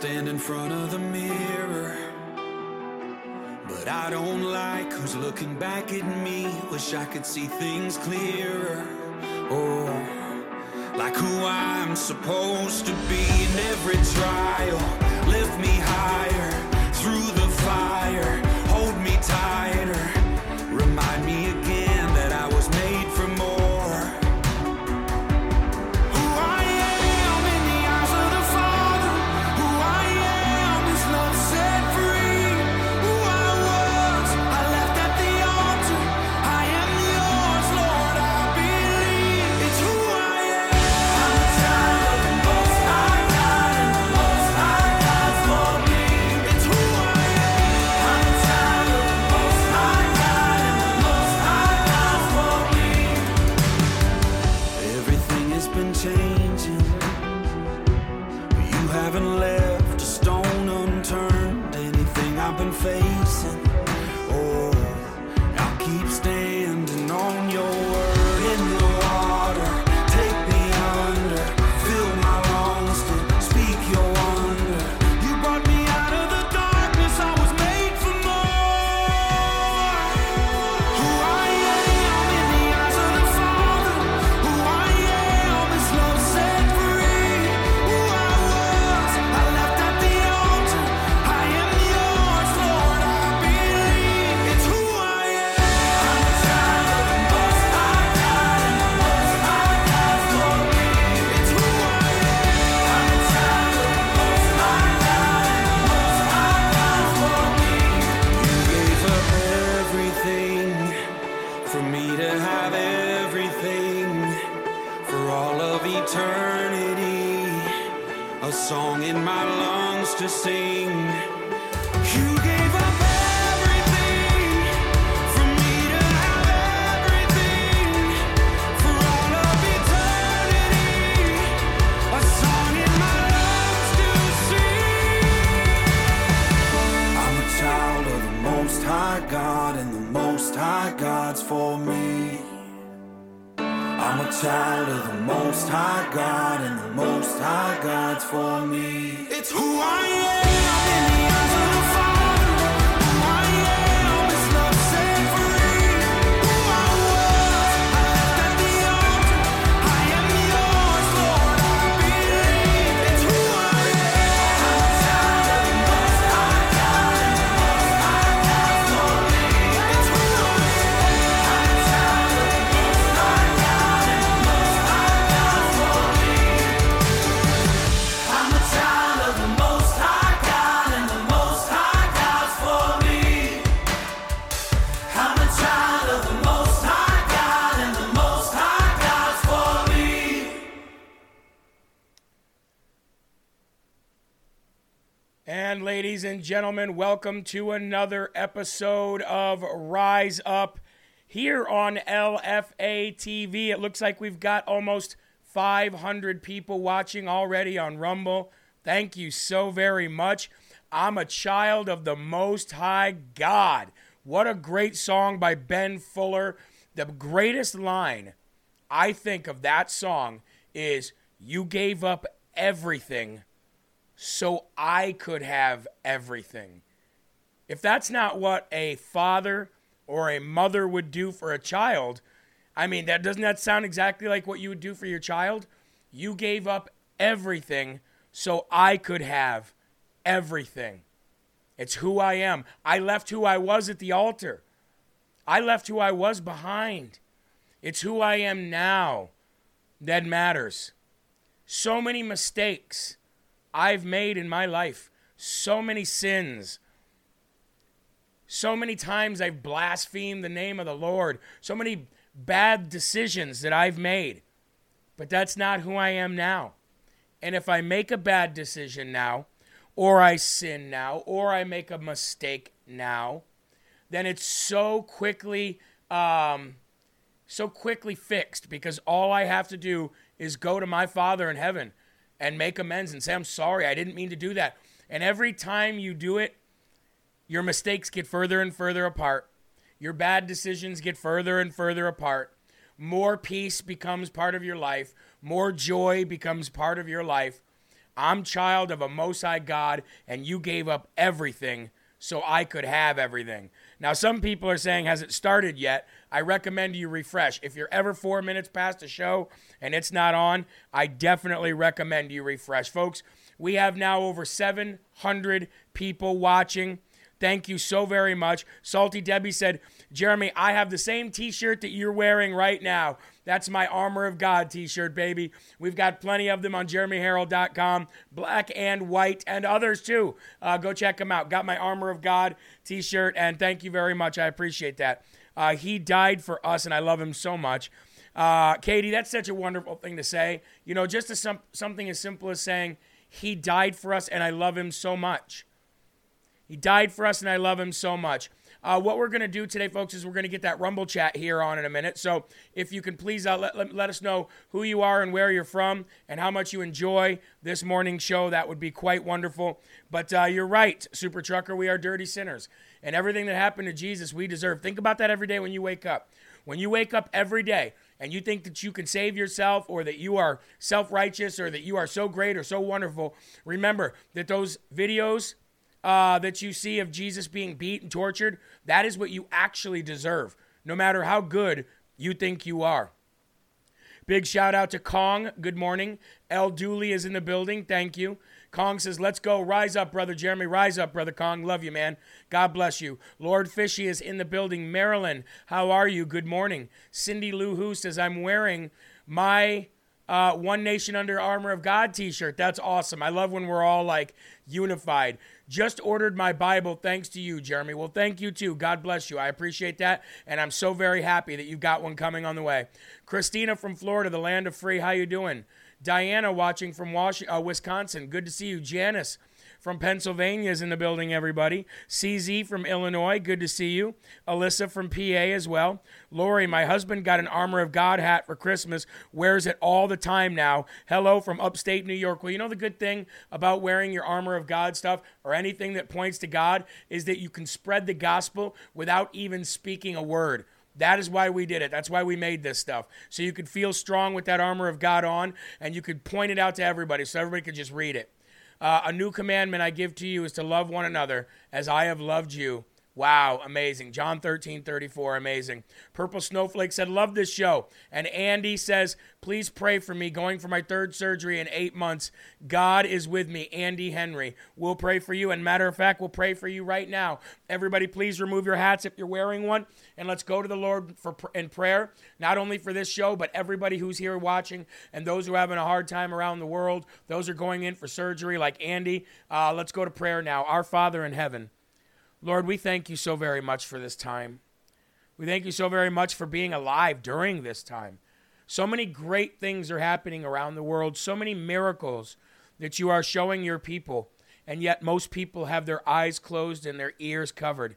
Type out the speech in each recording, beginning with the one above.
stand in front of the mirror. But I don't like who's looking back at me. Wish I could see things clearer. Oh, like who I'm supposed to be in every trial. Lift me higher through the fire. Hold me tighter. And ladies and gentlemen, welcome to another episode of Rise Up here on LFA TV. It looks like we've got almost 500 people watching already on Rumble. Thank you so very much. I'm a child of the Most High God. What a great song by Ben Fuller. The greatest line I think of that song is You gave up everything so I could have everything. If that's not what a father or a mother would do for a child, I mean, that doesn't that sound exactly like what you would do for your child? You gave up everything so I could have everything. It's who I am. I left who I was at the altar. I left who I was behind. It's who I am now that matters. So many mistakes I've made in my life, so many sins. So many times I've blasphemed the name of the Lord, so many bad decisions that I've made. But that's not who I am now. And if I make a bad decision now, or I sin now, or I make a mistake now, then it's so quickly, um, so quickly fixed because all I have to do is go to my Father in heaven and make amends and say, I'm sorry, I didn't mean to do that. And every time you do it, your mistakes get further and further apart. Your bad decisions get further and further apart. More peace becomes part of your life. More joy becomes part of your life. I'm child of a Most High God, and you gave up everything so I could have everything. Now, some people are saying, has it started yet? I recommend you refresh. If you're ever four minutes past a show and it's not on, I definitely recommend you refresh. Folks, we have now over 700 people watching. Thank you so very much. Salty Debbie said, Jeremy, I have the same t shirt that you're wearing right now. That's my Armor of God t shirt, baby. We've got plenty of them on jeremyherrell.com, black and white, and others too. Uh, go check them out. Got my Armor of God t shirt, and thank you very much. I appreciate that. Uh, he died for us, and I love him so much. Uh, Katie, that's such a wonderful thing to say. You know, just some, something as simple as saying, He died for us, and I love him so much. He died for us, and I love him so much. Uh, what we're going to do today, folks, is we're going to get that Rumble chat here on in a minute. So if you can please uh, let, let, us know who you are and where you're from and how much you enjoy this morning show, that would be quite wonderful. But uh, you're right, Super Trucker, we are dirty sinners. And everything that happened to Jesus, we deserve. Think about that every day when you wake up. When you wake up every day and you think that you can save yourself or that you are self righteous or that you are so great or so wonderful, remember that those videos uh, that you see of Jesus being beat and tortured, that is what you actually deserve, no matter how good you think you are. Big shout out to Kong. Good morning. El Dooley is in the building. Thank you. Kong says, Let's go. Rise up, brother Jeremy. Rise up, brother Kong. Love you, man. God bless you. Lord Fishy is in the building. Marilyn, how are you? Good morning. Cindy Lou Who says, I'm wearing my uh, One Nation Under Armor of God t shirt. That's awesome. I love when we're all like unified. Just ordered my Bible thanks to you, Jeremy. Well, thank you too. God bless you. I appreciate that. And I'm so very happy that you've got one coming on the way. Christina from Florida, the land of free. How you doing? Diana watching from Was- uh, Wisconsin. Good to see you. Janice from Pennsylvania is in the building, everybody. CZ from Illinois, good to see you. Alyssa from PA as well. Lori, my husband got an Armor of God hat for Christmas, wears it all the time now. Hello from upstate New York. Well, you know the good thing about wearing your Armor of God stuff or anything that points to God is that you can spread the gospel without even speaking a word. That is why we did it. That's why we made this stuff. So you could feel strong with that armor of God on and you could point it out to everybody so everybody could just read it. Uh, a new commandment I give to you is to love one another as I have loved you. Wow, amazing. John 13, 34, amazing. Purple Snowflake said, Love this show. And Andy says, Please pray for me going for my third surgery in eight months. God is with me. Andy Henry. We'll pray for you. And matter of fact, we'll pray for you right now. Everybody, please remove your hats if you're wearing one. And let's go to the Lord for in prayer, not only for this show, but everybody who's here watching and those who are having a hard time around the world. Those are going in for surgery, like Andy. Uh, let's go to prayer now. Our Father in heaven. Lord, we thank you so very much for this time. We thank you so very much for being alive during this time. So many great things are happening around the world, so many miracles that you are showing your people, and yet most people have their eyes closed and their ears covered.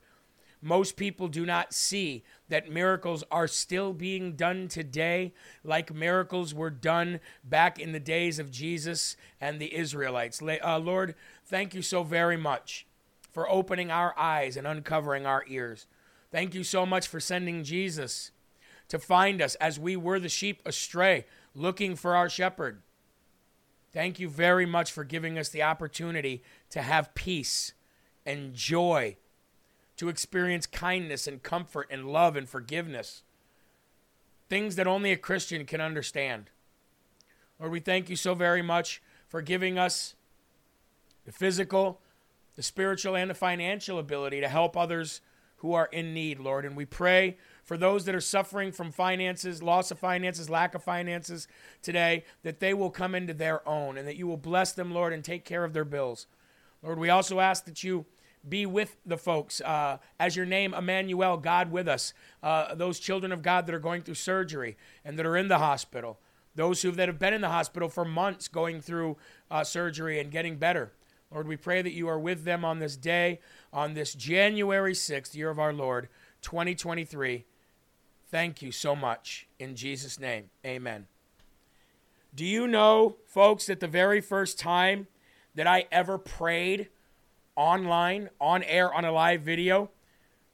Most people do not see that miracles are still being done today, like miracles were done back in the days of Jesus and the Israelites. Uh, Lord, thank you so very much for opening our eyes and uncovering our ears. Thank you so much for sending Jesus to find us as we were the sheep astray, looking for our shepherd. Thank you very much for giving us the opportunity to have peace and joy, to experience kindness and comfort and love and forgiveness. Things that only a Christian can understand. Lord, we thank you so very much for giving us the physical, the spiritual and the financial ability to help others who are in need, Lord. And we pray for those that are suffering from finances, loss of finances, lack of finances today, that they will come into their own and that you will bless them, Lord, and take care of their bills. Lord, we also ask that you be with the folks uh, as your name, Emmanuel, God with us, uh, those children of God that are going through surgery and that are in the hospital, those who that have been in the hospital for months going through uh, surgery and getting better. Lord, we pray that you are with them on this day, on this January 6th, year of our Lord, 2023. Thank you so much. In Jesus' name, amen. Do you know, folks, that the very first time that I ever prayed online, on air, on a live video,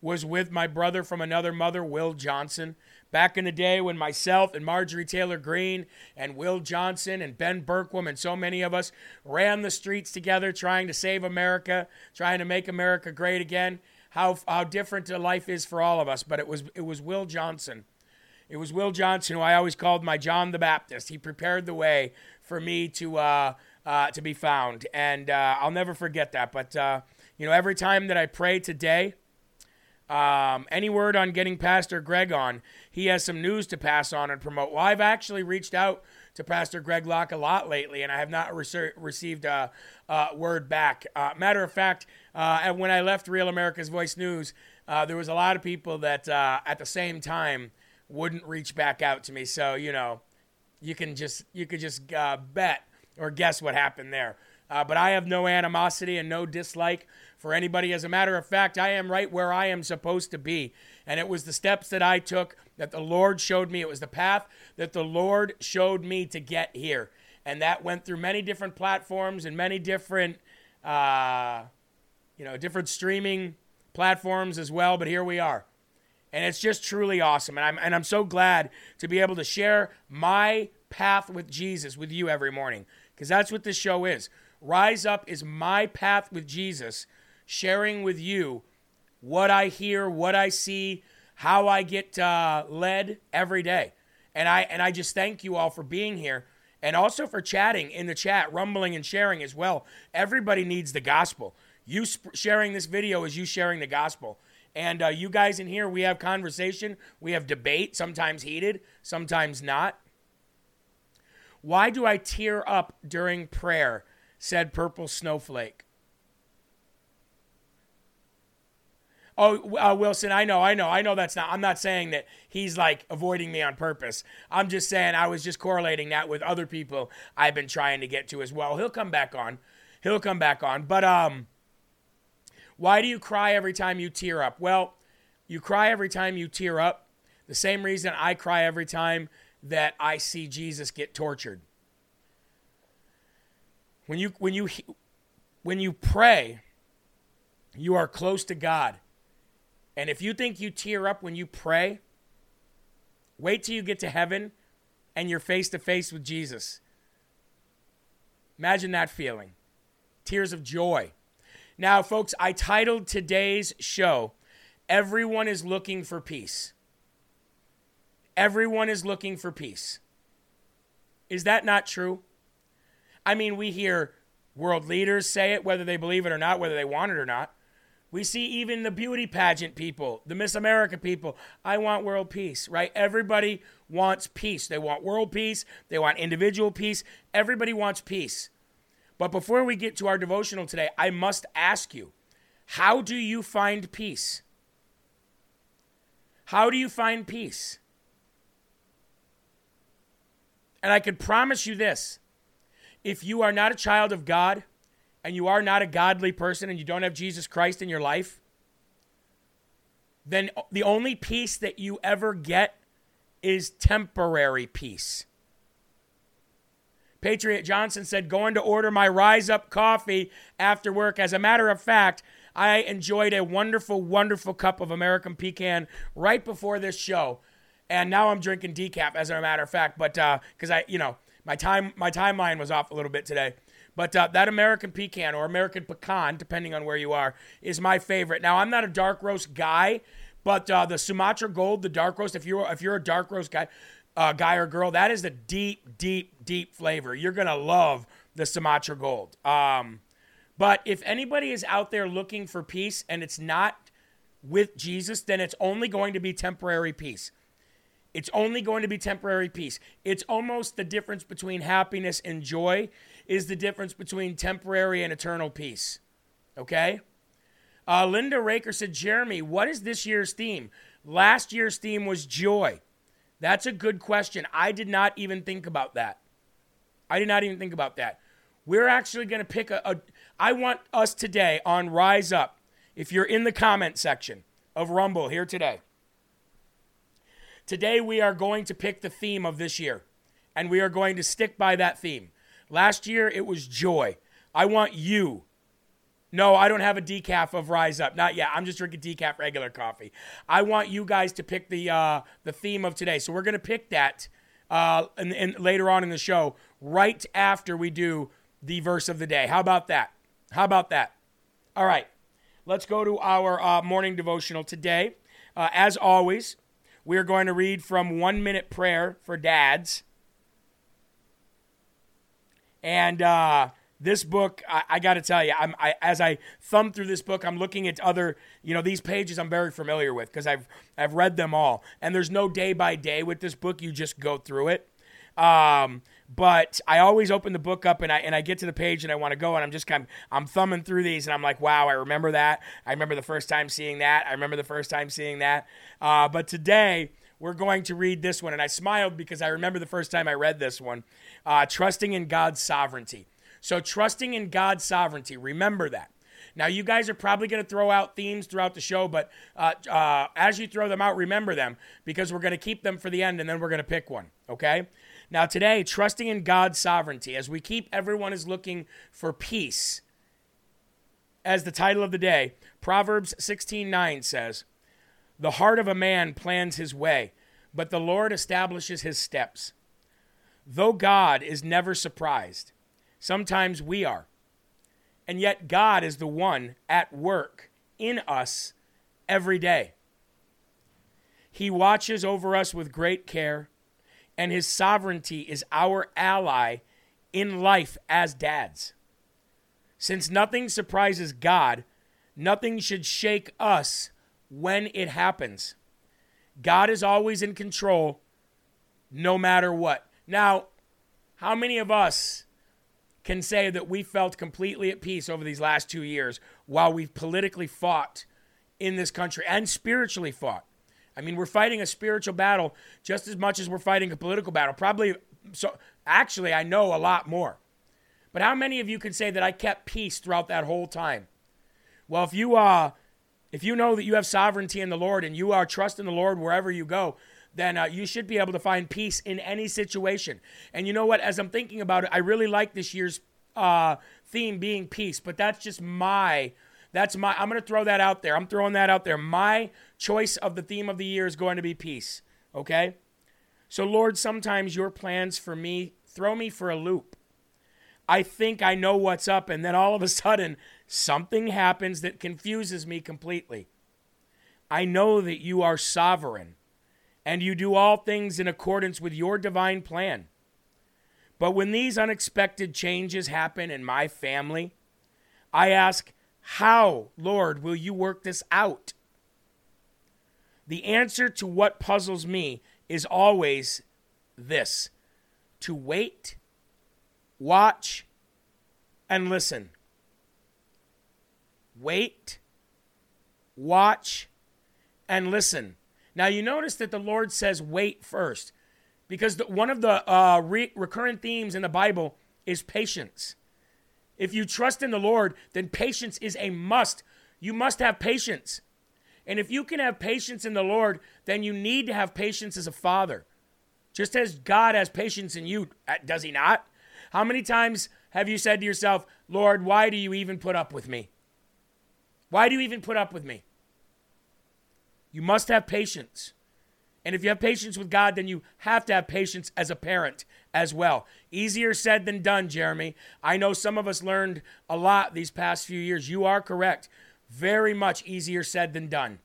was with my brother from another mother, Will Johnson. Back in the day when myself and Marjorie Taylor Greene and Will Johnson and Ben Bergquam and so many of us ran the streets together trying to save America, trying to make America great again. How, how different life is for all of us. But it was, it was Will Johnson. It was Will Johnson, who I always called my John the Baptist. He prepared the way for me to, uh, uh, to be found. And uh, I'll never forget that. But, uh, you know, every time that I pray today, um, any word on getting Pastor Greg on? He has some news to pass on and promote. Well, I've actually reached out to Pastor Greg Locke a lot lately, and I have not re- received a, a, word back. Uh, matter of fact, uh, when I left Real America's Voice News, uh, there was a lot of people that uh, at the same time wouldn't reach back out to me. So you know, you can just you could just uh, bet or guess what happened there. Uh, but I have no animosity and no dislike for anybody. As a matter of fact, I am right where I am supposed to be. And it was the steps that I took that the Lord showed me. It was the path that the Lord showed me to get here. And that went through many different platforms and many different, uh, you know, different streaming platforms as well. But here we are. And it's just truly awesome. And I'm, and I'm so glad to be able to share my path with Jesus with you every morning because that's what this show is. Rise Up is my path with Jesus, sharing with you what I hear, what I see, how I get uh, led every day. And I and I just thank you all for being here and also for chatting in the chat, rumbling and sharing as well. Everybody needs the gospel. You sp- sharing this video is you sharing the gospel. And uh, you guys in here, we have conversation, we have debate, sometimes heated, sometimes not. Why do I tear up during prayer? said Purple Snowflake. Oh, uh, Wilson, I know, I know, I know that's not, I'm not saying that he's like avoiding me on purpose. I'm just saying I was just correlating that with other people I've been trying to get to as well. He'll come back on. He'll come back on. But, um, why do you cry every time you tear up? Well, you cry every time you tear up. The same reason I cry every time that I see Jesus get tortured. When you when you when you pray, you are close to God. And if you think you tear up when you pray, wait till you get to heaven and you're face to face with Jesus. Imagine that feeling. Tears of joy. Now, folks, I titled today's show, Everyone is Looking for Peace. Everyone is looking for peace. Is that not true? I mean, we hear world leaders say it, whether they believe it or not, whether they want it or not. We see even the beauty pageant people, the Miss America people. I want world peace, right? Everybody wants peace. They want world peace. They want individual peace. Everybody wants peace. But before we get to our devotional today, I must ask you how do you find peace? How do you find peace? And I can promise you this if you are not a child of God and you are not a godly person and you don't have Jesus Christ in your life, then the only peace that you ever get is temporary peace. Patriot Johnson said, Going to order my Rise Up coffee after work. As a matter of fact, I enjoyed a wonderful, wonderful cup of American pecan right before this show. And now I'm drinking decaf, as a matter of fact. But because uh, I, you know, my time my timeline was off a little bit today. But uh, that American pecan or American pecan, depending on where you are, is my favorite. Now I'm not a dark roast guy, but uh, the Sumatra Gold, the dark roast, if you're if you're a dark roast guy, uh, guy or girl, that is a deep, deep, deep flavor. You're gonna love the Sumatra Gold. Um, but if anybody is out there looking for peace and it's not with Jesus, then it's only going to be temporary peace. It's only going to be temporary peace. It's almost the difference between happiness and joy is the difference between temporary and eternal peace. Okay? Uh, Linda Raker said, Jeremy, what is this year's theme? Last year's theme was joy. That's a good question. I did not even think about that. I did not even think about that. We're actually going to pick a, a. I want us today on Rise Up, if you're in the comment section of Rumble here today, Today, we are going to pick the theme of this year, and we are going to stick by that theme. Last year, it was joy. I want you No, I don't have a decaf of Rise Up. Not yet. I'm just drinking decaf regular coffee. I want you guys to pick the uh, the theme of today. So we're gonna pick that uh, and, later on in the show, right after we do the verse of the day. How about that? How about that? All right. Let's go to our uh, morning devotional today. Uh, as always, we are going to read from One Minute Prayer for Dads. And uh, this book, I, I got to tell you, I'm, I, as I thumb through this book, I'm looking at other, you know, these pages I'm very familiar with because I've I've read them all. And there's no day by day with this book; you just go through it. Um, but I always open the book up and I and I get to the page and I want to go and I'm just kind of I'm thumbing through these and I'm like, wow, I remember that. I remember the first time seeing that. I remember the first time seeing that. Uh, but today we're going to read this one and I smiled because I remember the first time I read this one, uh, trusting in God's sovereignty. So, trusting in God's sovereignty, remember that. Now, you guys are probably going to throw out themes throughout the show, but uh, uh, as you throw them out, remember them because we're going to keep them for the end and then we're going to pick one, okay? Now, today, trusting in God's sovereignty, as we keep everyone is looking for peace. As the title of the day, Proverbs 16:9 says, "The heart of a man plans his way, but the Lord establishes his steps." Though God is never surprised, Sometimes we are. And yet, God is the one at work in us every day. He watches over us with great care, and His sovereignty is our ally in life as dads. Since nothing surprises God, nothing should shake us when it happens. God is always in control no matter what. Now, how many of us can say that we felt completely at peace over these last two years while we've politically fought in this country and spiritually fought. I mean, we're fighting a spiritual battle just as much as we're fighting a political battle. Probably, so actually, I know a lot more. But how many of you can say that I kept peace throughout that whole time? Well, if you uh, if you know that you have sovereignty in the Lord and you are trusting the Lord wherever you go, then uh, you should be able to find peace in any situation. And you know what? As I'm thinking about it, I really like this year's uh, theme being peace, but that's just my. That's my. I'm going to throw that out there. I'm throwing that out there. My choice of the theme of the year is going to be peace. Okay? So, Lord, sometimes your plans for me throw me for a loop. I think I know what's up, and then all of a sudden, something happens that confuses me completely. I know that you are sovereign and you do all things in accordance with your divine plan. But when these unexpected changes happen in my family, I ask, How, Lord, will you work this out? The answer to what puzzles me is always this to wait, watch, and listen. Wait, watch, and listen. Now, you notice that the Lord says, wait first, because the, one of the uh, re- recurrent themes in the Bible is patience. If you trust in the Lord, then patience is a must. You must have patience. And if you can have patience in the Lord, then you need to have patience as a father. Just as God has patience in you, uh, does He not? How many times have you said to yourself, Lord, why do you even put up with me? Why do you even put up with me? You must have patience. And if you have patience with God, then you have to have patience as a parent as well. Easier said than done, Jeremy. I know some of us learned a lot these past few years. You are correct. Very much easier said than done.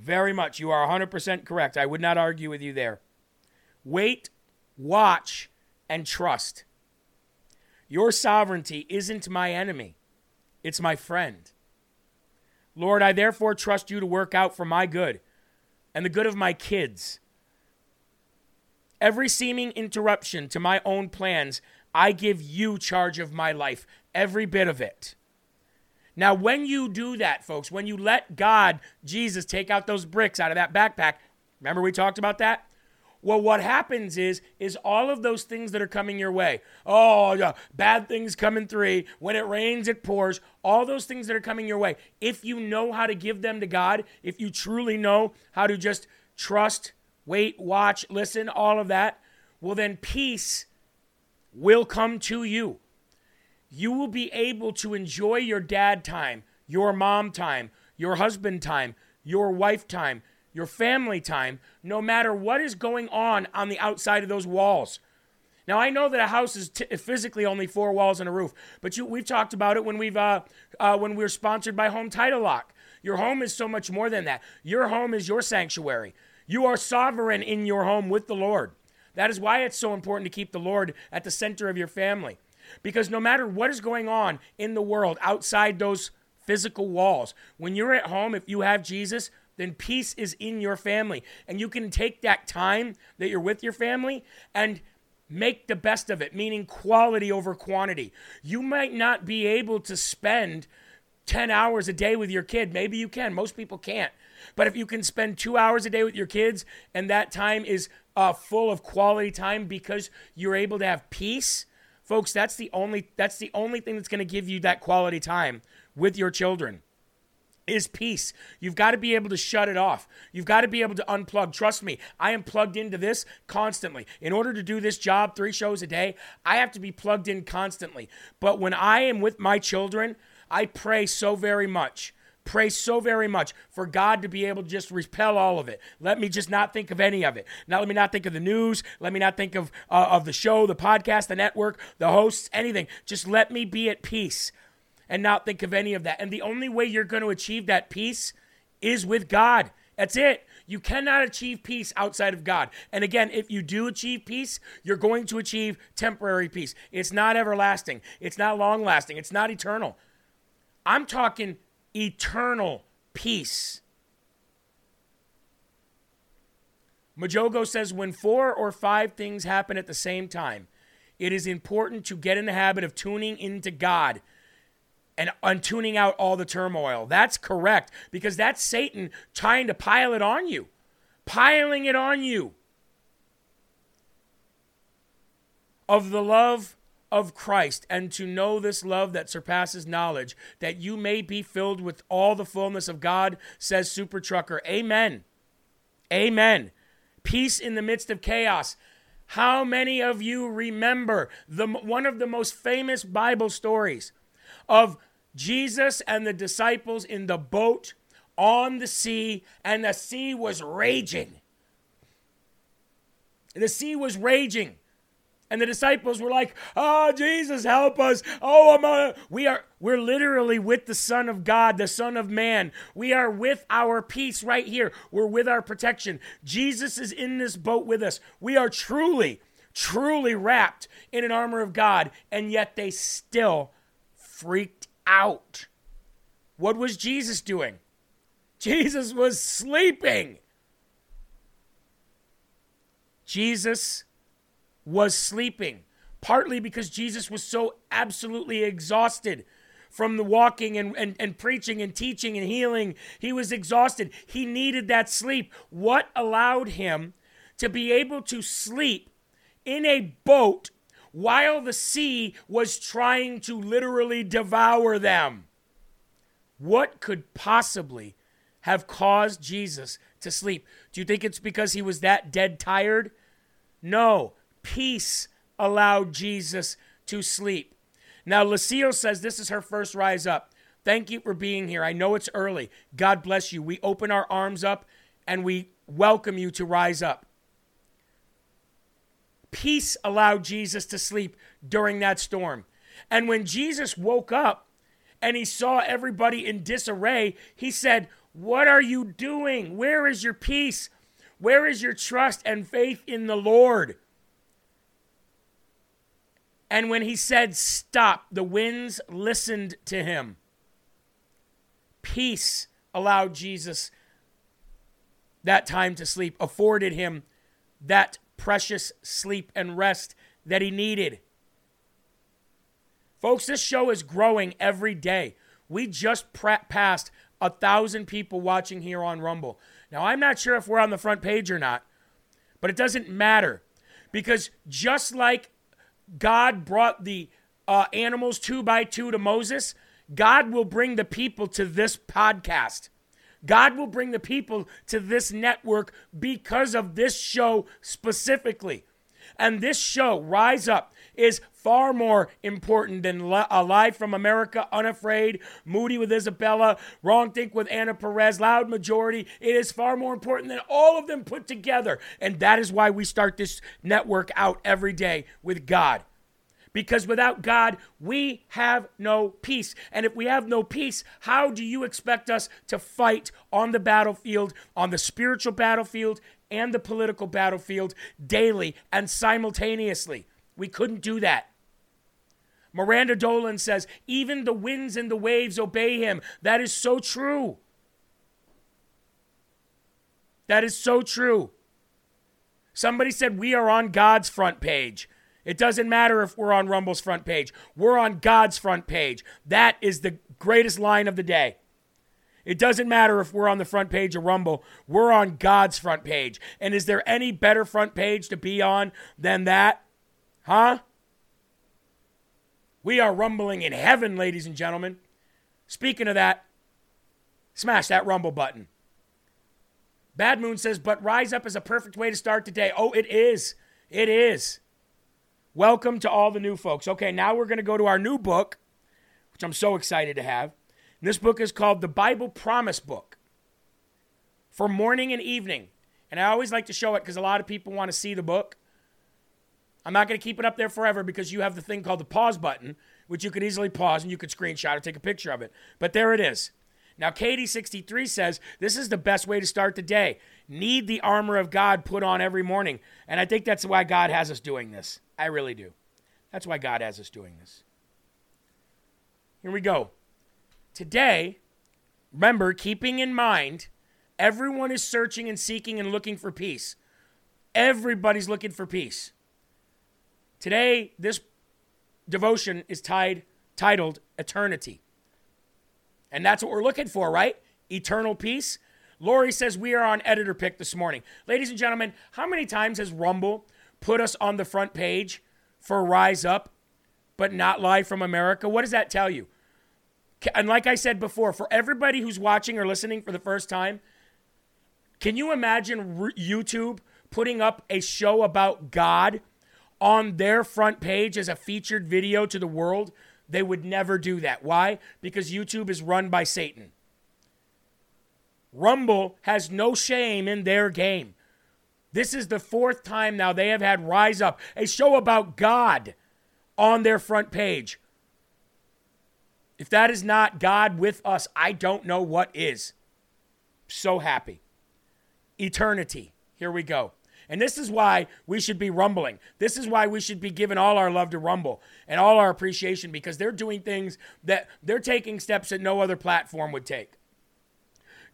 Very much. You are 100% correct. I would not argue with you there. Wait, watch, and trust. Your sovereignty isn't my enemy, it's my friend. Lord, I therefore trust you to work out for my good and the good of my kids. Every seeming interruption to my own plans, I give you charge of my life, every bit of it. Now, when you do that, folks, when you let God, Jesus, take out those bricks out of that backpack, remember we talked about that? Well, what happens is, is all of those things that are coming your way. Oh, yeah, bad things coming three. When it rains, it pours. All those things that are coming your way. If you know how to give them to God, if you truly know how to just trust, wait, watch, listen, all of that, well, then peace will come to you. You will be able to enjoy your dad time your mom time, your husband time, your wife time, your family time, no matter what is going on on the outside of those walls. Now I know that a house is t- physically only four walls and a roof, but you, we've talked about it when we've uh, uh, when we are sponsored by Home Title Lock. Your home is so much more than that. Your home is your sanctuary. You are sovereign in your home with the Lord. That is why it's so important to keep the Lord at the center of your family. Because no matter what is going on in the world outside those physical walls, when you're at home, if you have Jesus, then peace is in your family. And you can take that time that you're with your family and make the best of it, meaning quality over quantity. You might not be able to spend 10 hours a day with your kid. Maybe you can. Most people can't. But if you can spend two hours a day with your kids and that time is uh, full of quality time because you're able to have peace, folks, that's the only that's the only thing that's going to give you that quality time with your children is peace. You've got to be able to shut it off. You've got to be able to unplug. Trust me, I am plugged into this constantly. In order to do this job, three shows a day, I have to be plugged in constantly. But when I am with my children, I pray so very much. Pray so very much for God to be able to just repel all of it. Let me just not think of any of it. Now, let me not think of the news. Let me not think of uh, of the show, the podcast, the network, the hosts, anything. Just let me be at peace and not think of any of that. And the only way you're going to achieve that peace is with God. That's it. You cannot achieve peace outside of God. And again, if you do achieve peace, you're going to achieve temporary peace. It's not everlasting, it's not long lasting, it's not eternal. I'm talking eternal peace. Majogo says when four or five things happen at the same time, it is important to get in the habit of tuning into God and, and tuning out all the turmoil. That's correct because that's Satan trying to pile it on you, piling it on you. Of the love of Christ and to know this love that surpasses knowledge, that you may be filled with all the fullness of God, says Super Trucker. Amen. Amen. Peace in the midst of chaos. How many of you remember the one of the most famous Bible stories of Jesus and the disciples in the boat on the sea, and the sea was raging. The sea was raging. And the disciples were like, "Oh, Jesus, help us. Oh, I'm a, we are we're literally with the Son of God, the Son of Man. We are with our peace right here. We're with our protection. Jesus is in this boat with us. We are truly, truly wrapped in an armor of God, and yet they still freaked out. What was Jesus doing? Jesus was sleeping. Jesus was sleeping, partly because Jesus was so absolutely exhausted from the walking and, and, and preaching and teaching and healing. He was exhausted. He needed that sleep. What allowed him to be able to sleep in a boat while the sea was trying to literally devour them. What could possibly have caused Jesus to sleep? Do you think it's because he was that dead tired? No. Peace allowed Jesus to sleep. Now, Lucio says this is her first rise up. Thank you for being here. I know it's early. God bless you. We open our arms up and we welcome you to rise up. Peace allowed Jesus to sleep during that storm. And when Jesus woke up and he saw everybody in disarray, he said, What are you doing? Where is your peace? Where is your trust and faith in the Lord? And when he said, Stop, the winds listened to him. Peace allowed Jesus that time to sleep, afforded him that precious sleep and rest that he needed. Folks, this show is growing every day. We just passed a thousand people watching here on Rumble. Now, I'm not sure if we're on the front page or not, but it doesn't matter because just like God brought the uh, animals two by two to Moses, God will bring the people to this podcast. God will bring the people to this network because of this show specifically. And this show, Rise Up, is far more important than li- Live from America, Unafraid, Moody with Isabella, Wrong Think with Anna Perez, Loud Majority. It is far more important than all of them put together. And that is why we start this network out every day with God because without God, we have no peace. And if we have no peace, how do you expect us to fight on the battlefield, on the spiritual battlefield and the political battlefield daily and simultaneously? We couldn't do that. Miranda Dolan says, even the winds and the waves obey him. That is so true. That is so true. Somebody said, We are on God's front page. It doesn't matter if we're on Rumble's front page. We're on God's front page. That is the greatest line of the day. It doesn't matter if we're on the front page of Rumble. We're on God's front page. And is there any better front page to be on than that? Huh? We are rumbling in heaven, ladies and gentlemen. Speaking of that, smash that Rumble button. Bad Moon says, but Rise Up is a perfect way to start the day. Oh, it is. It is. Welcome to all the new folks. Okay, now we're going to go to our new book, which I'm so excited to have. And this book is called The Bible Promise Book for morning and evening. And I always like to show it because a lot of people want to see the book. I'm not going to keep it up there forever because you have the thing called the pause button, which you could easily pause and you could screenshot or take a picture of it. But there it is. Now, Katie63 says this is the best way to start the day. Need the armor of God put on every morning. And I think that's why God has us doing this. I really do. That's why God has us doing this. Here we go. Today, remember, keeping in mind, everyone is searching and seeking and looking for peace. Everybody's looking for peace. Today, this devotion is tied, titled Eternity. And that's what we're looking for, right? Eternal peace. Lori says we are on editor pick this morning. Ladies and gentlemen, how many times has Rumble put us on the front page for Rise Up, but not Live from America. What does that tell you? And like I said before, for everybody who's watching or listening for the first time, can you imagine YouTube putting up a show about God on their front page as a featured video to the world? They would never do that. Why? Because YouTube is run by Satan. Rumble has no shame in their game. This is the fourth time now they have had Rise Up, a show about God, on their front page. If that is not God with us, I don't know what is. So happy. Eternity. Here we go. And this is why we should be rumbling. This is why we should be giving all our love to Rumble and all our appreciation because they're doing things that they're taking steps that no other platform would take.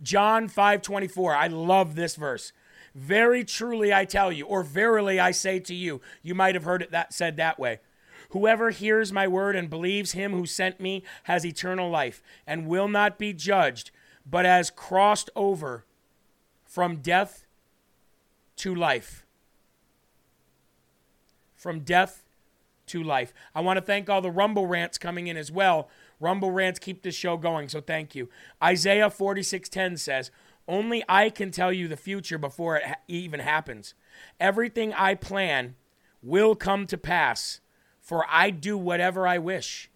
John 5:24. I love this verse. Very truly I tell you, or verily I say to you, you might have heard it that said that way. Whoever hears my word and believes him who sent me has eternal life and will not be judged, but has crossed over from death to life. From death to life. I want to thank all the Rumble rants coming in as well. Rumble rants keep this show going, so thank you. Isaiah 46:10 says, only I can tell you the future before it ha- even happens. Everything I plan will come to pass, for I do whatever I wish.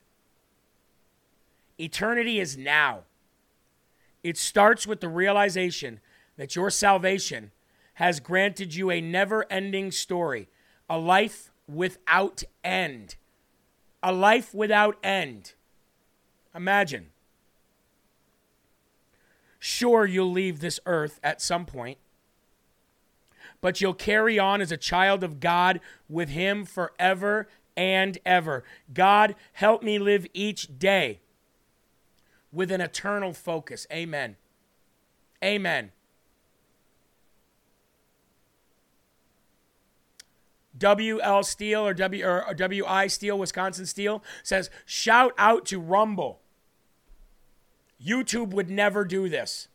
Eternity is now. It starts with the realization that your salvation has granted you a never ending story, a life without end. A life without end. Imagine. Sure, you'll leave this earth at some point, but you'll carry on as a child of God with Him forever and ever. God, help me live each day with an eternal focus. Amen. Amen. WL Steel or W or WI Steel, Wisconsin Steel says, shout out to Rumble. YouTube would never do this.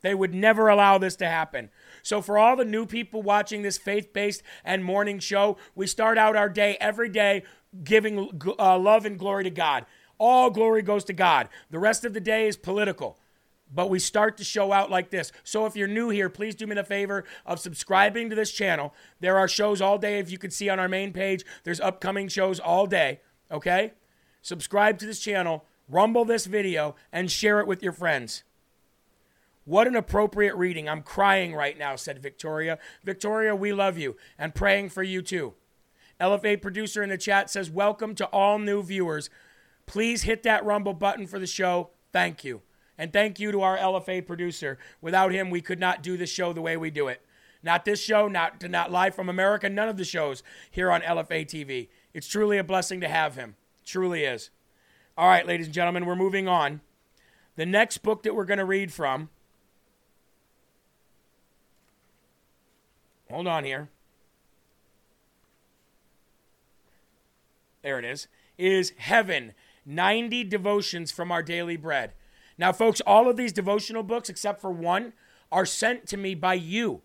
They would never allow this to happen. So, for all the new people watching this faith based and morning show, we start out our day every day giving uh, love and glory to God. All glory goes to God. The rest of the day is political. but we start the show out like this. So if you're new here, please do me the favor of subscribing to this channel. There are shows all day. If you can see on our main page, there's upcoming shows all day. Okay? Subscribe to this channel, rumble this video, and share it with your friends. What an appropriate reading. I'm crying right now, said Victoria. Victoria, we love you and praying for you too. LFA producer in the chat says, Welcome to all new viewers. Please hit that rumble button for the show. Thank you. And thank you to our LFA producer. Without him, we could not do the show the way we do it. Not this show, not, not live from America, none of the shows here on LFA TV. It's truly a blessing to have him. Truly is. All right, ladies and gentlemen, we're moving on. The next book that we're going to read from Hold on here. There it is. Is Heaven 90 devotions from our daily bread. Now, folks, all of these devotional books, except for one, are sent to me by you.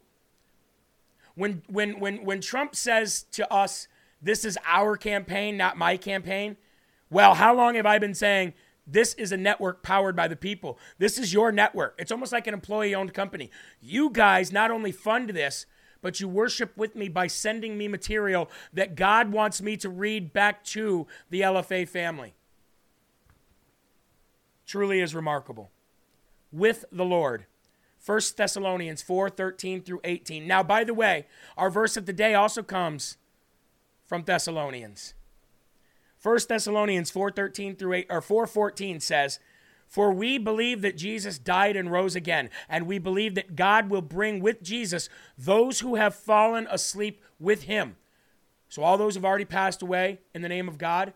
When, when, when, when Trump says to us, this is our campaign, not my campaign, well, how long have I been saying this is a network powered by the people? This is your network. It's almost like an employee owned company. You guys not only fund this, but you worship with me by sending me material that God wants me to read back to the LFA family. Truly is remarkable. With the Lord. 1 Thessalonians 4 13 through 18. Now, by the way, our verse of the day also comes from Thessalonians. 1 Thessalonians 4 13 through 8 or 4 14 says, for we believe that Jesus died and rose again, and we believe that God will bring with Jesus those who have fallen asleep with him. So, all those who have already passed away in the name of God,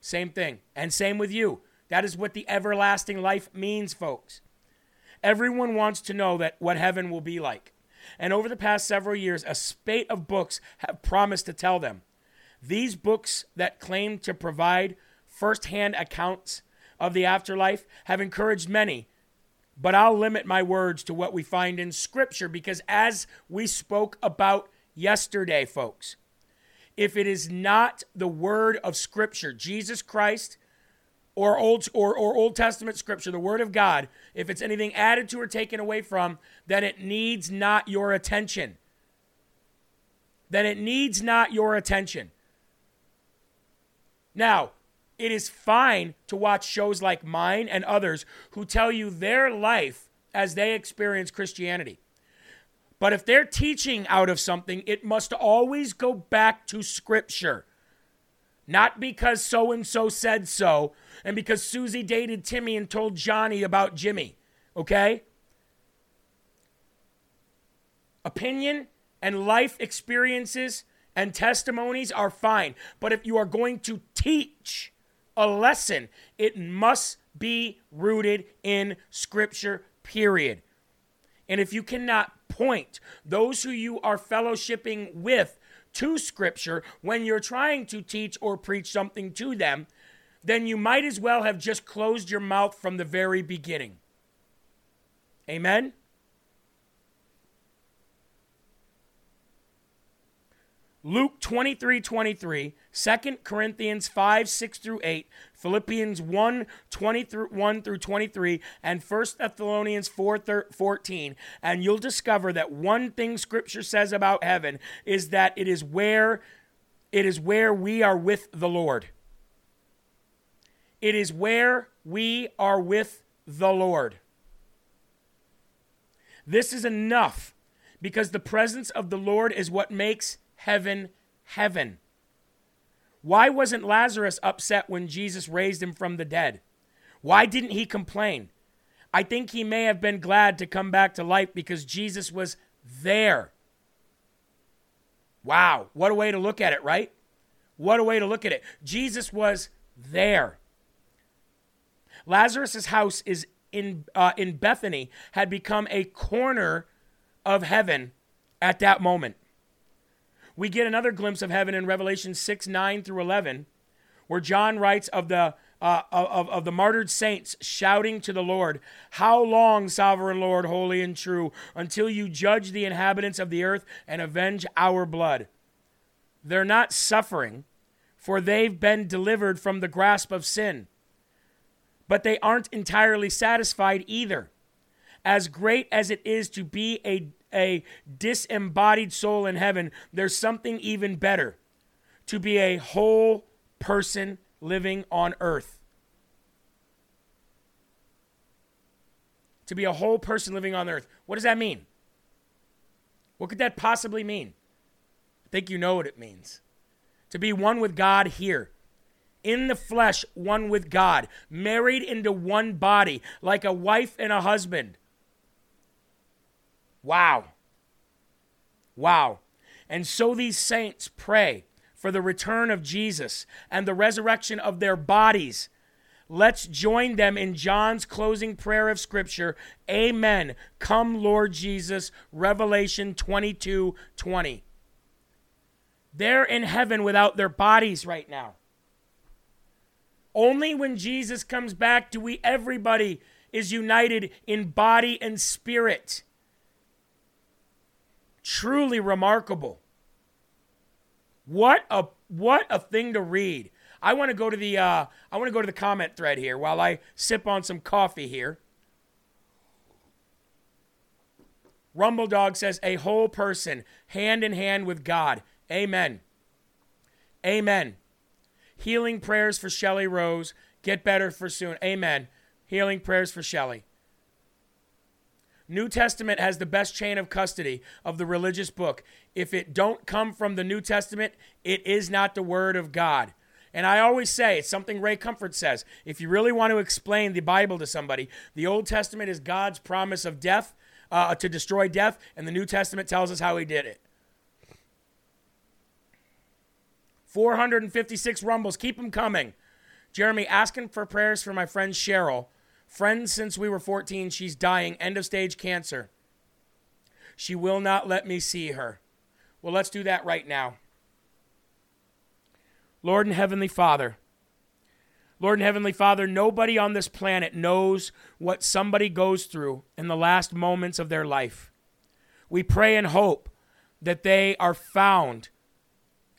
same thing. And same with you. That is what the everlasting life means, folks. Everyone wants to know that what heaven will be like. And over the past several years, a spate of books have promised to tell them. These books that claim to provide firsthand accounts of the afterlife have encouraged many. But I'll limit my words to what we find in Scripture because, as we spoke about yesterday, folks, if it is not the word of Scripture, Jesus Christ, or Old or, or Old Testament Scripture, the Word of God, if it's anything added to or taken away from, then it needs not your attention. Then it needs not your attention. Now, it is fine to watch shows like mine and others who tell you their life as they experience Christianity. But if they're teaching out of something, it must always go back to Scripture. Not because so and so said so, and because Susie dated Timmy and told Johnny about Jimmy. Okay? Opinion and life experiences and testimonies are fine. But if you are going to teach, a lesson. It must be rooted in Scripture, period. And if you cannot point those who you are fellowshipping with to Scripture when you're trying to teach or preach something to them, then you might as well have just closed your mouth from the very beginning. Amen? Luke 23 23, 2 Corinthians 5 6 through 8, Philippians 1 20 through 1 through 23, and 1 Thessalonians 4 14. And you'll discover that one thing scripture says about heaven is that it is where it is where we are with the Lord. It is where we are with the Lord. This is enough because the presence of the Lord is what makes heaven, heaven. Why wasn't Lazarus upset when Jesus raised him from the dead? Why didn't he complain? I think he may have been glad to come back to life because Jesus was there. Wow, what a way to look at it, right? What a way to look at it. Jesus was there. Lazarus' house is in, uh, in Bethany had become a corner of heaven at that moment we get another glimpse of heaven in Revelation 6 9 through 11, where John writes of the, uh, of, of the martyred saints shouting to the Lord, How long, sovereign Lord, holy and true, until you judge the inhabitants of the earth and avenge our blood? They're not suffering, for they've been delivered from the grasp of sin. But they aren't entirely satisfied either. as great as it is to be a, a disembodied soul in heaven, there's something even better to be a whole person living on earth. To be a whole person living on earth. What does that mean? What could that possibly mean? I think you know what it means. To be one with God here in the flesh, one with God, married into one body, like a wife and a husband. Wow. Wow. And so these saints pray for the return of Jesus and the resurrection of their bodies. Let's join them in John's closing prayer of Scripture. Amen. Come, Lord Jesus. Revelation 22 20. They're in heaven without their bodies right now. Only when Jesus comes back do we, everybody is united in body and spirit. Truly remarkable. What a what a thing to read. I want to go to the uh, I want to go to the comment thread here while I sip on some coffee here. Rumble Dog says a whole person hand in hand with God. Amen. Amen. Healing prayers for Shelly Rose. Get better for soon. Amen. Healing prayers for Shelly. New Testament has the best chain of custody of the religious book. If it don't come from the New Testament, it is not the word of God. And I always say, it's something Ray Comfort says. If you really want to explain the Bible to somebody, the Old Testament is God's promise of death, uh, to destroy death, and the New Testament tells us how he did it. 456 rumbles. Keep them coming. Jeremy, asking for prayers for my friend Cheryl. Friends since we were 14. She's dying. End of stage cancer. She will not let me see her. Well, let's do that right now. Lord and Heavenly Father, Lord and Heavenly Father, nobody on this planet knows what somebody goes through in the last moments of their life. We pray and hope that they are found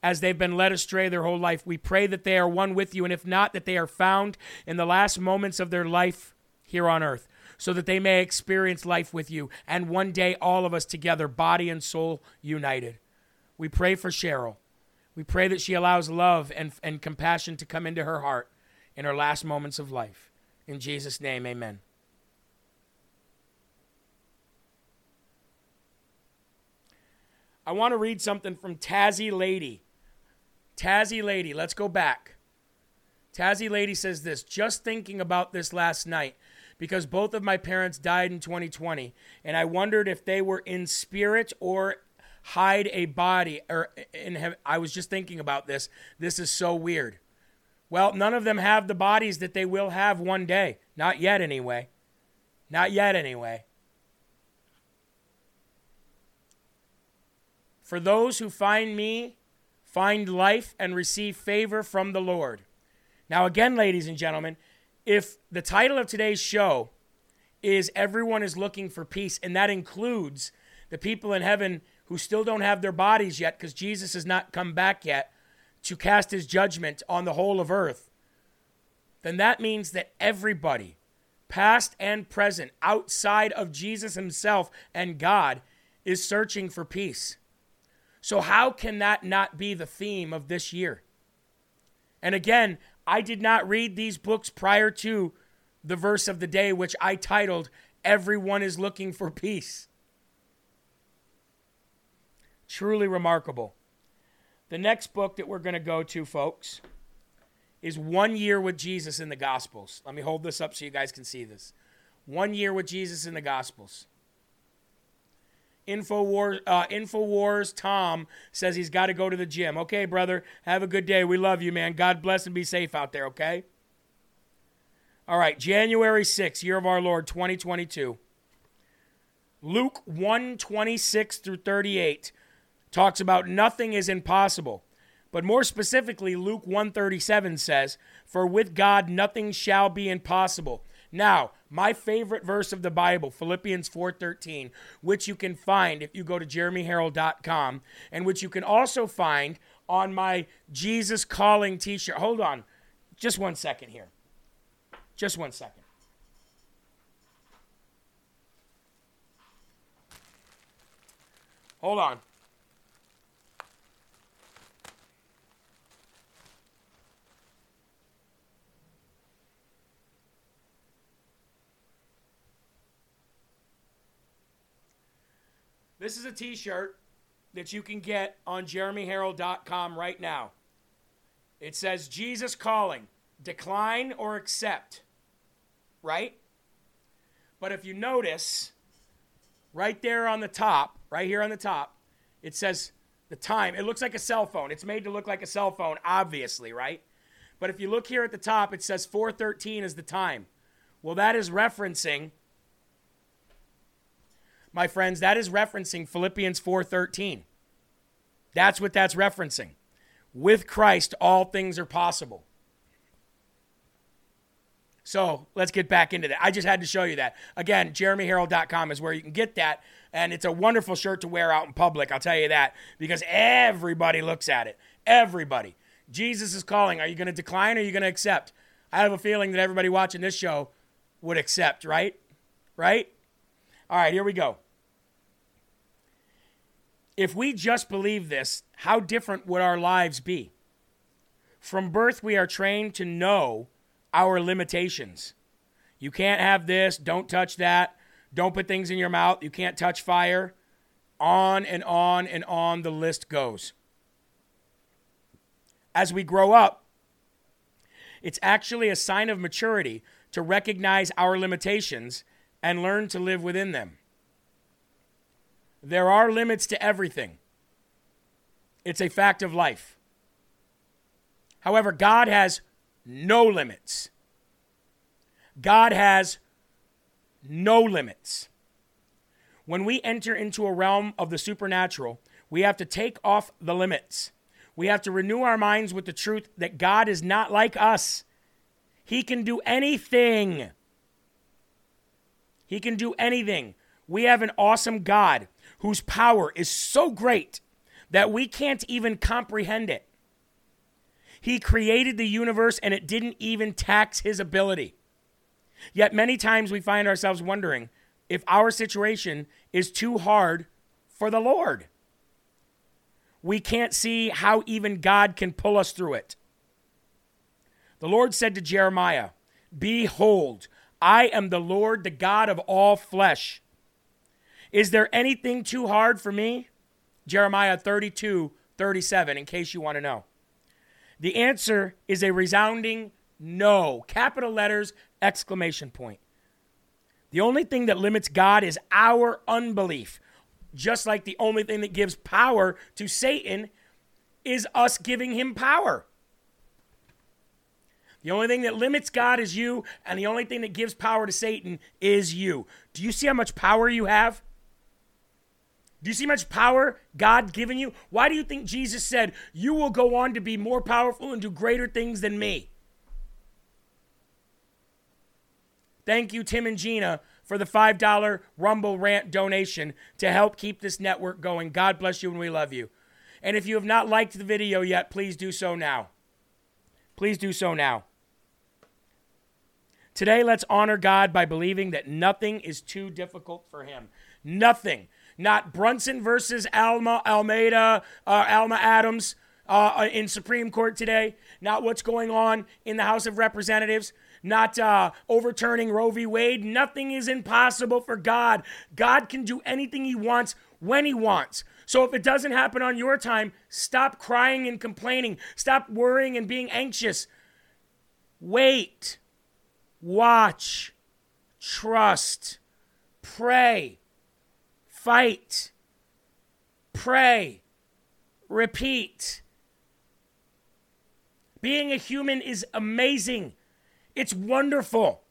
as they've been led astray their whole life. We pray that they are one with you, and if not, that they are found in the last moments of their life here on earth, so that they may experience life with you, and one day all of us together, body and soul united. We pray for Cheryl. We pray that she allows love and, and compassion to come into her heart in her last moments of life. In Jesus' name, amen. I want to read something from Tazzy Lady. Tazzy Lady, let's go back. Tazzy Lady says this just thinking about this last night because both of my parents died in 2020 and I wondered if they were in spirit or hide a body or in heaven. I was just thinking about this. This is so weird. Well, none of them have the bodies that they will have one day. Not yet anyway. Not yet anyway. For those who find me find life and receive favor from the Lord. Now, again, ladies and gentlemen, if the title of today's show is Everyone is Looking for Peace, and that includes the people in heaven who still don't have their bodies yet because Jesus has not come back yet to cast his judgment on the whole of earth, then that means that everybody, past and present, outside of Jesus himself and God, is searching for peace. So, how can that not be the theme of this year? And again, I did not read these books prior to the verse of the day, which I titled, Everyone is Looking for Peace. Truly remarkable. The next book that we're going to go to, folks, is One Year with Jesus in the Gospels. Let me hold this up so you guys can see this. One Year with Jesus in the Gospels. Infowars, uh, Infowars Tom says he's got to go to the gym. Okay, brother, have a good day. We love you, man. God bless and be safe out there, okay? All right, January 6th, year of our Lord 2022. Luke 1 26 through 38 talks about nothing is impossible. But more specifically, Luke 137 says, For with God nothing shall be impossible. Now, my favorite verse of the Bible, Philippians 4:13, which you can find if you go to jeremyharold.com and which you can also find on my Jesus Calling t-shirt. Hold on. Just one second here. Just one second. Hold on. This is a t shirt that you can get on jeremyherald.com right now. It says Jesus calling, decline or accept, right? But if you notice, right there on the top, right here on the top, it says the time. It looks like a cell phone. It's made to look like a cell phone, obviously, right? But if you look here at the top, it says 413 is the time. Well, that is referencing my friends, that is referencing Philippians 4:13. That's what that's referencing. With Christ all things are possible. So let's get back into that. I just had to show you that. Again, jeremyherald.com is where you can get that. And it's a wonderful shirt to wear out in public, I'll tell you that, because everybody looks at it. Everybody. Jesus is calling. Are you going to decline or are you going to accept? I have a feeling that everybody watching this show would accept, right? Right? All right, here we go. If we just believe this, how different would our lives be? From birth, we are trained to know our limitations. You can't have this, don't touch that, don't put things in your mouth, you can't touch fire. On and on and on the list goes. As we grow up, it's actually a sign of maturity to recognize our limitations and learn to live within them. There are limits to everything, it's a fact of life. However, God has no limits. God has no limits. When we enter into a realm of the supernatural, we have to take off the limits. We have to renew our minds with the truth that God is not like us. He can do anything. He can do anything. We have an awesome God whose power is so great that we can't even comprehend it. He created the universe and it didn't even tax his ability. Yet many times we find ourselves wondering if our situation is too hard for the Lord. We can't see how even God can pull us through it. The Lord said to Jeremiah, Behold, I am the Lord, the God of all flesh. Is there anything too hard for me? Jeremiah 32, 37, in case you want to know. The answer is a resounding no. Capital letters, exclamation point. The only thing that limits God is our unbelief. Just like the only thing that gives power to Satan is us giving him power. The only thing that limits God is you, and the only thing that gives power to Satan is you. Do you see how much power you have? Do you see much power God given you? Why do you think Jesus said, You will go on to be more powerful and do greater things than me? Thank you, Tim and Gina, for the $5 Rumble Rant donation to help keep this network going. God bless you and we love you. And if you have not liked the video yet, please do so now. Please do so now. Today, let's honor God by believing that nothing is too difficult for Him. Nothing not Brunson versus Alma Almeida, uh, Alma Adams uh, uh, in Supreme Court today, not what's going on in the House of Representatives, not uh, overturning Roe v. Wade. Nothing is impossible for God. God can do anything He wants when He wants. So if it doesn't happen on your time, stop crying and complaining. Stop worrying and being anxious. Wait, watch, trust, pray fight, pray, repeat. Being a human is amazing. It's wonderful.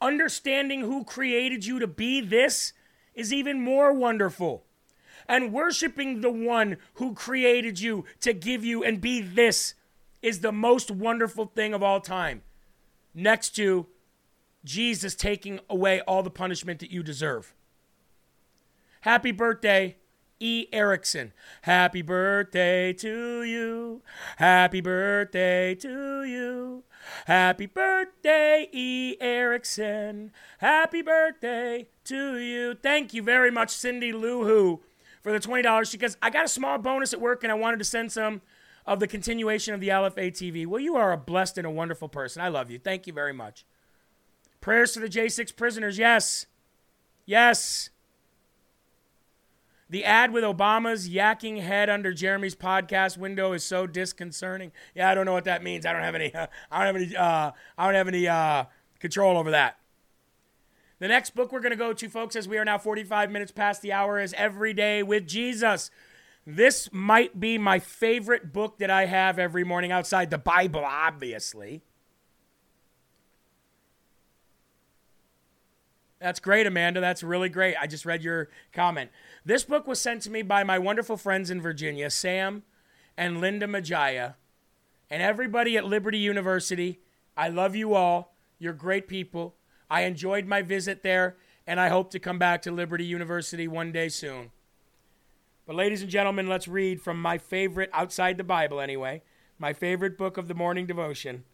Understanding who created you to be this is even more wonderful. And worshiping the one who created you to give you and be this is the most wonderful thing of all time. Next to Jesus taking away all the punishment that you deserve. Happy birthday, E. Erickson. Happy birthday to you. Happy birthday to you. Happy birthday, E. Erickson. Happy birthday to you. Thank you very much, Cindy Luhu, for the $20 because I got a small bonus at work and I wanted to send some of the continuation of the LFA TV. Well, you are a blessed and a wonderful person. I love you. Thank you very much. Prayers to the J6 prisoners. Yes. Yes. The ad with Obama's yakking head under Jeremy's podcast window is so disconcerting. Yeah, I don't know what that means. I don't have any. Uh, I don't have any. Uh, I don't have any uh, control over that. The next book we're going to go to, folks, as we are now 45 minutes past the hour, is Every Day with Jesus. This might be my favorite book that I have every morning outside the Bible, obviously. That's great, Amanda. That's really great. I just read your comment. This book was sent to me by my wonderful friends in Virginia, Sam and Linda Majaya, and everybody at Liberty University. I love you all. You're great people. I enjoyed my visit there, and I hope to come back to Liberty University one day soon. But, ladies and gentlemen, let's read from my favorite, outside the Bible anyway, my favorite book of the morning devotion.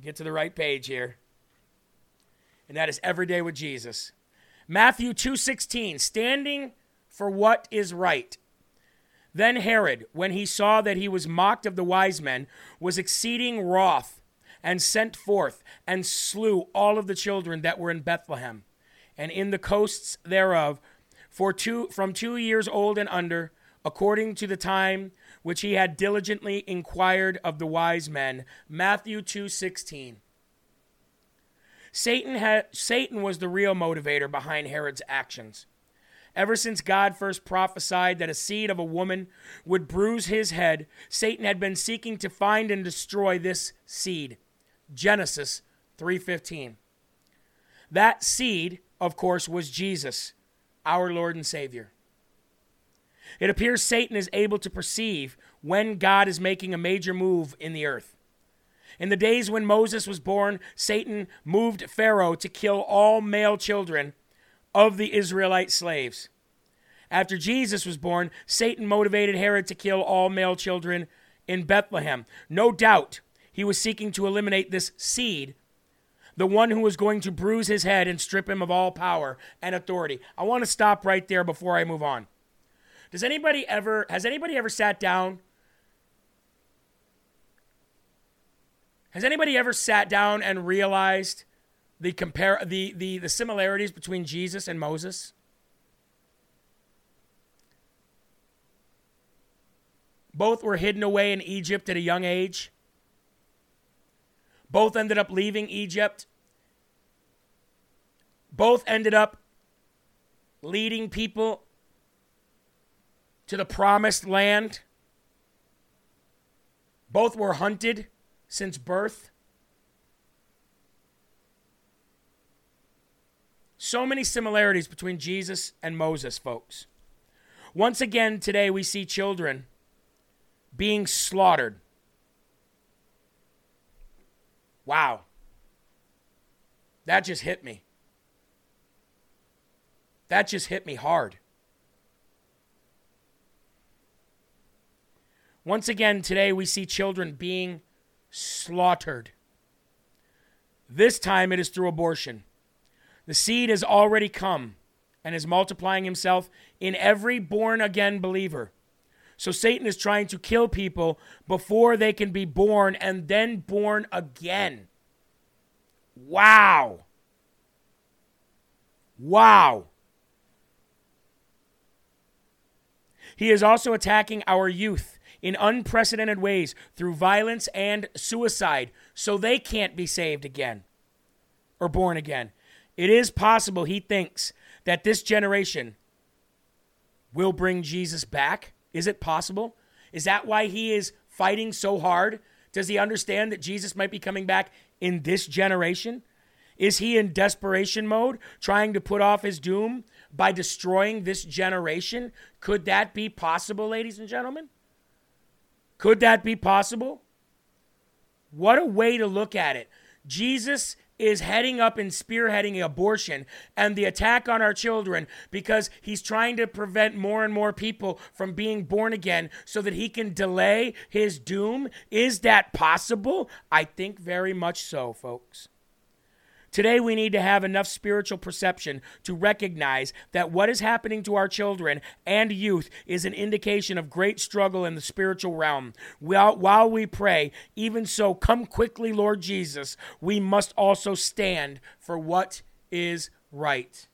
Get to the right page here and that is every day with Jesus. Matthew 2:16, standing for what is right. Then Herod, when he saw that he was mocked of the wise men, was exceeding wroth, and sent forth and slew all of the children that were in Bethlehem and in the coasts thereof, for two from two years old and under, according to the time which he had diligently inquired of the wise men. Matthew 2:16. Satan, had, Satan was the real motivator behind Herod's actions. Ever since God first prophesied that a seed of a woman would bruise his head, Satan had been seeking to find and destroy this seed. Genesis 3:15. That seed, of course, was Jesus, our Lord and Savior. It appears Satan is able to perceive when God is making a major move in the earth. In the days when Moses was born, Satan moved Pharaoh to kill all male children of the Israelite slaves. After Jesus was born, Satan motivated Herod to kill all male children in Bethlehem. No doubt he was seeking to eliminate this seed, the one who was going to bruise his head and strip him of all power and authority. I want to stop right there before I move on. Does anybody ever has anybody ever sat down Has anybody ever sat down and realized the compare the, the, the similarities between Jesus and Moses? Both were hidden away in Egypt at a young age. Both ended up leaving Egypt. Both ended up leading people to the promised land. Both were hunted since birth. So many similarities between Jesus and Moses, folks. Once again, today we see children being slaughtered. Wow. That just hit me. That just hit me hard. Once again, today we see children being slaughtered. This time it is through abortion. The seed has already come and is multiplying himself in every born again believer. So Satan is trying to kill people before they can be born and then born again. Wow. Wow. He is also attacking our youth in unprecedented ways through violence and suicide, so they can't be saved again or born again. It is possible, he thinks, that this generation will bring Jesus back. Is it possible? Is that why he is fighting so hard? Does he understand that Jesus might be coming back in this generation? Is he in desperation mode, trying to put off his doom by destroying this generation? Could that be possible, ladies and gentlemen? Could that be possible? What a way to look at it. Jesus is heading up and spearheading abortion and the attack on our children because he's trying to prevent more and more people from being born again so that he can delay his doom? Is that possible? I think very much so, folks. Today, we need to have enough spiritual perception to recognize that what is happening to our children and youth is an indication of great struggle in the spiritual realm. While, we pray, even so, come quickly, Lord Jesus, we must also stand for what is right.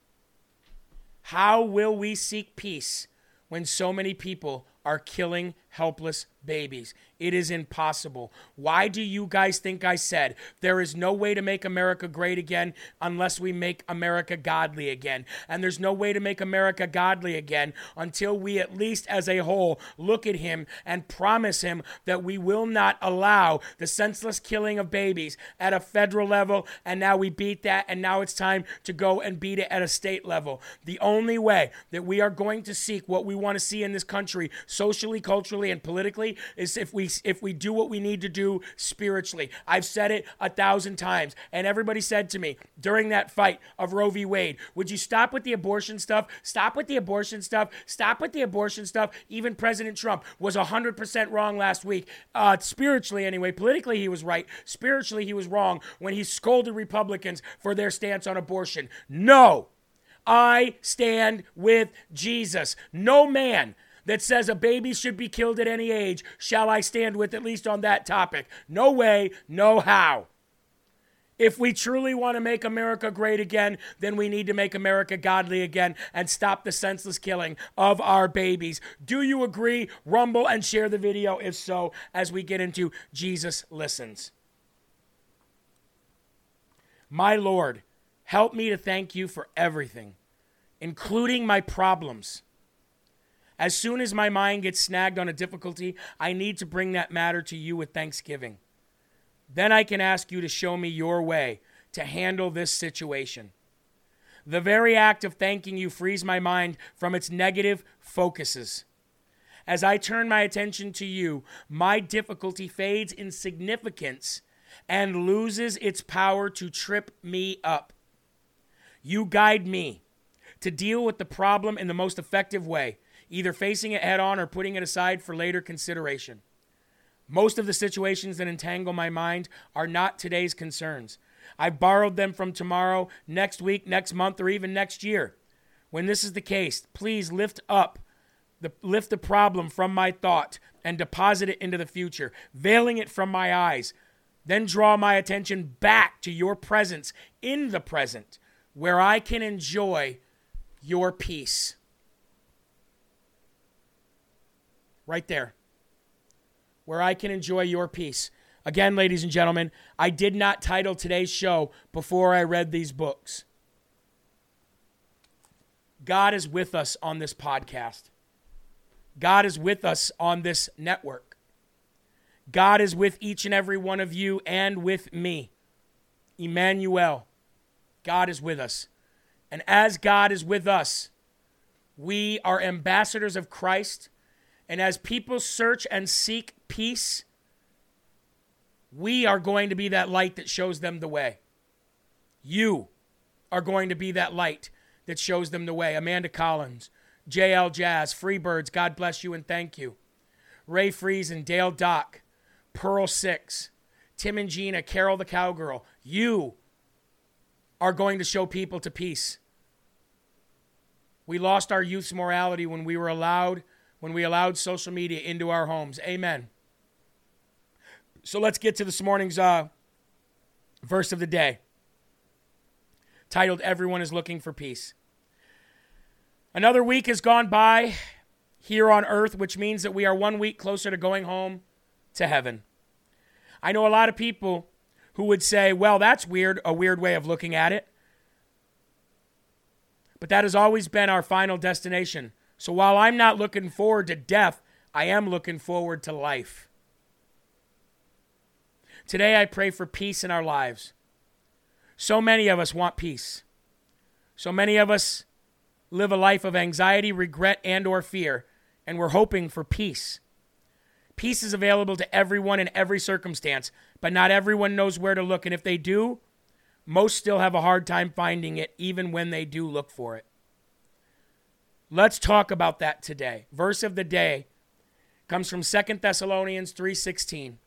How will we seek peace when so many people are killing helpless babies? It is impossible. Why do you guys think I said there is no way to make America great again unless we make America godly again? And there's no way to make America godly again until we, at least as a whole, look at him and promise him that we will not allow the senseless killing of babies at a federal level. And now we beat that, and now it's time to go and beat it at a state level. The only way that we are going to seek what we want to see in this country, socially, culturally, and politically, is if we if we do what we need to do spiritually. I've said it a thousand times, and everybody said to me during that fight of Roe v. Wade, "Would you stop with the abortion stuff? Stop with the abortion stuff. Stop with the abortion stuff." Even President Trump was hundred percent wrong last week, uh, spiritually anyway. Politically, he was right. Spiritually, he was wrong when he scolded Republicans for their stance on abortion. No. I stand with Jesus. No man that says a baby should be killed at any age shall I stand with, at least on that topic. No way, no how. If we truly want to make America great again, then we need to make America godly again and stop the senseless killing of our babies. Do you agree? Rumble and share the video if so, as we get into Jesus Listens. My Lord, help me to thank you for everything, including my problems. As soon as my mind gets snagged on a difficulty, I need to bring that matter to you with thanksgiving. Then I can ask you to show me your way to handle this situation. The very act of thanking you frees my mind from its negative focuses. As I turn my attention to you, my difficulty fades in significance and loses its power to trip me up. You guide me to deal with the problem in the most effective way either facing it head on or putting it aside for later consideration. Most of the situations that entangle my mind are not today's concerns. I borrowed them from tomorrow, next week, next month, or even next year. When this is the case, please lift up the lift the problem from my thought and deposit it into the future, veiling it from my eyes. Then draw my attention back to your presence in the present, where I can enjoy your peace. Right there, where I can enjoy your peace. Again, ladies and gentlemen, I did not title today's show before I read these books. God is with us on this podcast. God is with us on this network. God is with each and every one of you and with me. Emmanuel, God is with us. And as God is with us, we are ambassadors of Christ and as people search and seek peace, we are going to be that light that shows them the way. You are going to be that light that shows them the way. Amanda Collins, JL Jazz, Freebirds, God bless you and thank you. Ray Friesen, Dale Dock, Pearl Six, Tim and Gina, Carol the Cowgirl. You are going to show people to peace. We lost our youth's morality when we were allowed when we allowed social media into our homes. Amen. So let's get to this morning's uh, verse of the day, titled Everyone is Looking for Peace. Another week has gone by here on earth, which means that we are one week closer to going home to heaven. I know a lot of people who would say, well, that's weird, a weird way of looking at it. But that has always been our final destination. So while I'm not looking forward to death, I am looking forward to life. Today I pray for peace in our lives. So many of us want peace. So many of us live a life of anxiety, regret, and or fear, and we're hoping for peace. Peace is available to everyone in every circumstance, but not everyone knows where to look, and if they do, most still have a hard time finding it even when they do look for it. Let's talk about that today. Verse of the day comes from 2 Thessalonians 3:16.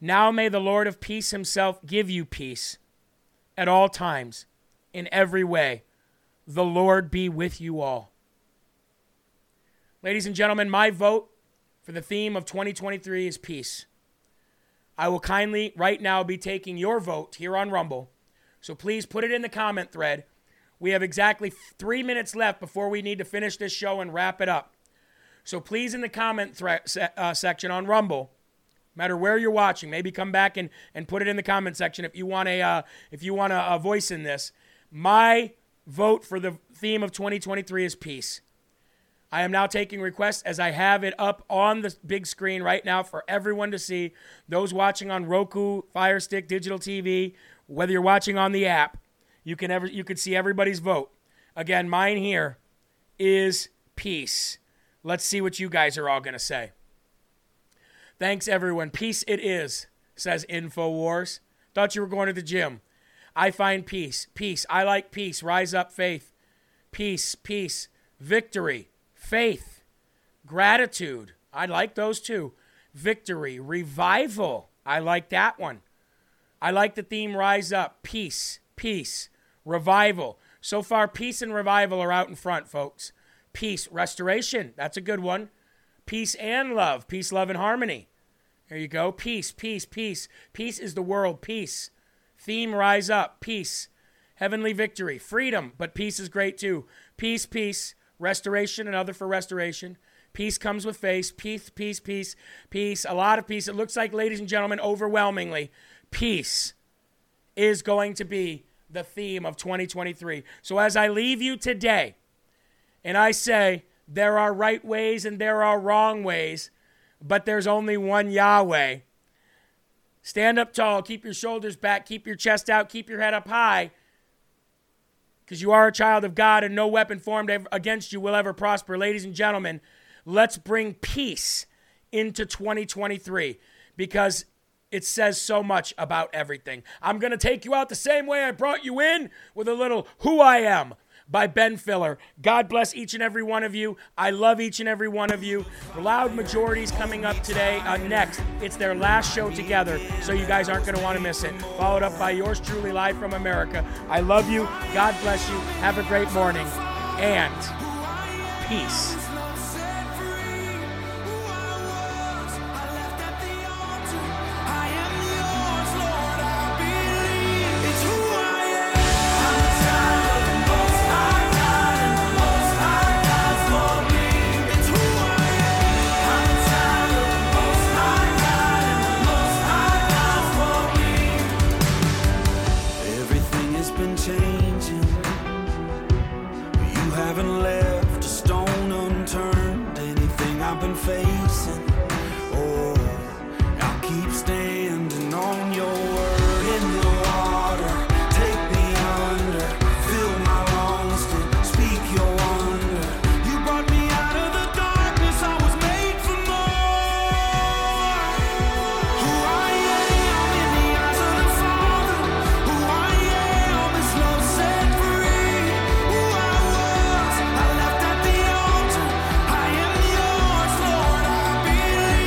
Now may the Lord of peace himself give you peace at all times in every way. The Lord be with you all. Ladies and gentlemen, my vote for the theme of 2023 is peace. I will kindly right now be taking your vote here on Rumble. So please put it in the comment thread. We have exactly three minutes left before we need to finish this show and wrap it up. So please, in the comment thre- se- uh, section on Rumble, matter where you're watching, maybe come back and, and put it in the comment section if you want a uh, if you want a, a voice in this. My vote for the theme of 2023 is peace. I am now taking requests as I have it up on the big screen right now for everyone to see. Those watching on Roku, Fire Stick, digital TV, whether you're watching on the app, you can ever you can see everybody's vote. Again, mine here is peace. Let's see what you guys are all going to say. Thanks everyone. Peace it is, says InfoWars. Thought you were going to the gym. I find peace. Peace. I like peace. Rise up faith. Peace, peace, victory faith, gratitude. I like those two. Victory, revival. I like that one. I like the theme rise up, peace, peace, revival. So far, peace and revival are out in front, folks. Peace, restoration. That's a good one. Peace and love. Peace, love, and harmony. There you go. Peace, peace, peace. Peace is the world. Peace. Theme rise up. Peace. Heavenly victory. Freedom, but peace is great too. Peace, peace restoration, another for restoration. Peace comes with faith. Peace, peace, peace, peace. A lot of peace. It looks like, ladies and gentlemen, overwhelmingly, peace is going to be the theme of 2023. So as I leave you today, and I say, there are right ways and there are wrong ways, but there's only one Yahweh. Stand up tall, keep your shoulders back, keep your chest out, keep your head up high because you are a child of God and no weapon formed against you will ever prosper. Ladies and gentlemen, let's bring peace into 2023 because it says so much about everything. I'm going to take you out the same way I brought you in with a little who I am by Ben Fuller. God bless each and every one of you. I love each and every one of you. The Loud majorities coming up today. Uh, next, it's their last show together, so you guys aren't going to want to miss it. Followed up by yours truly, live from America. I love you. God bless you. Have a great morning. And peace.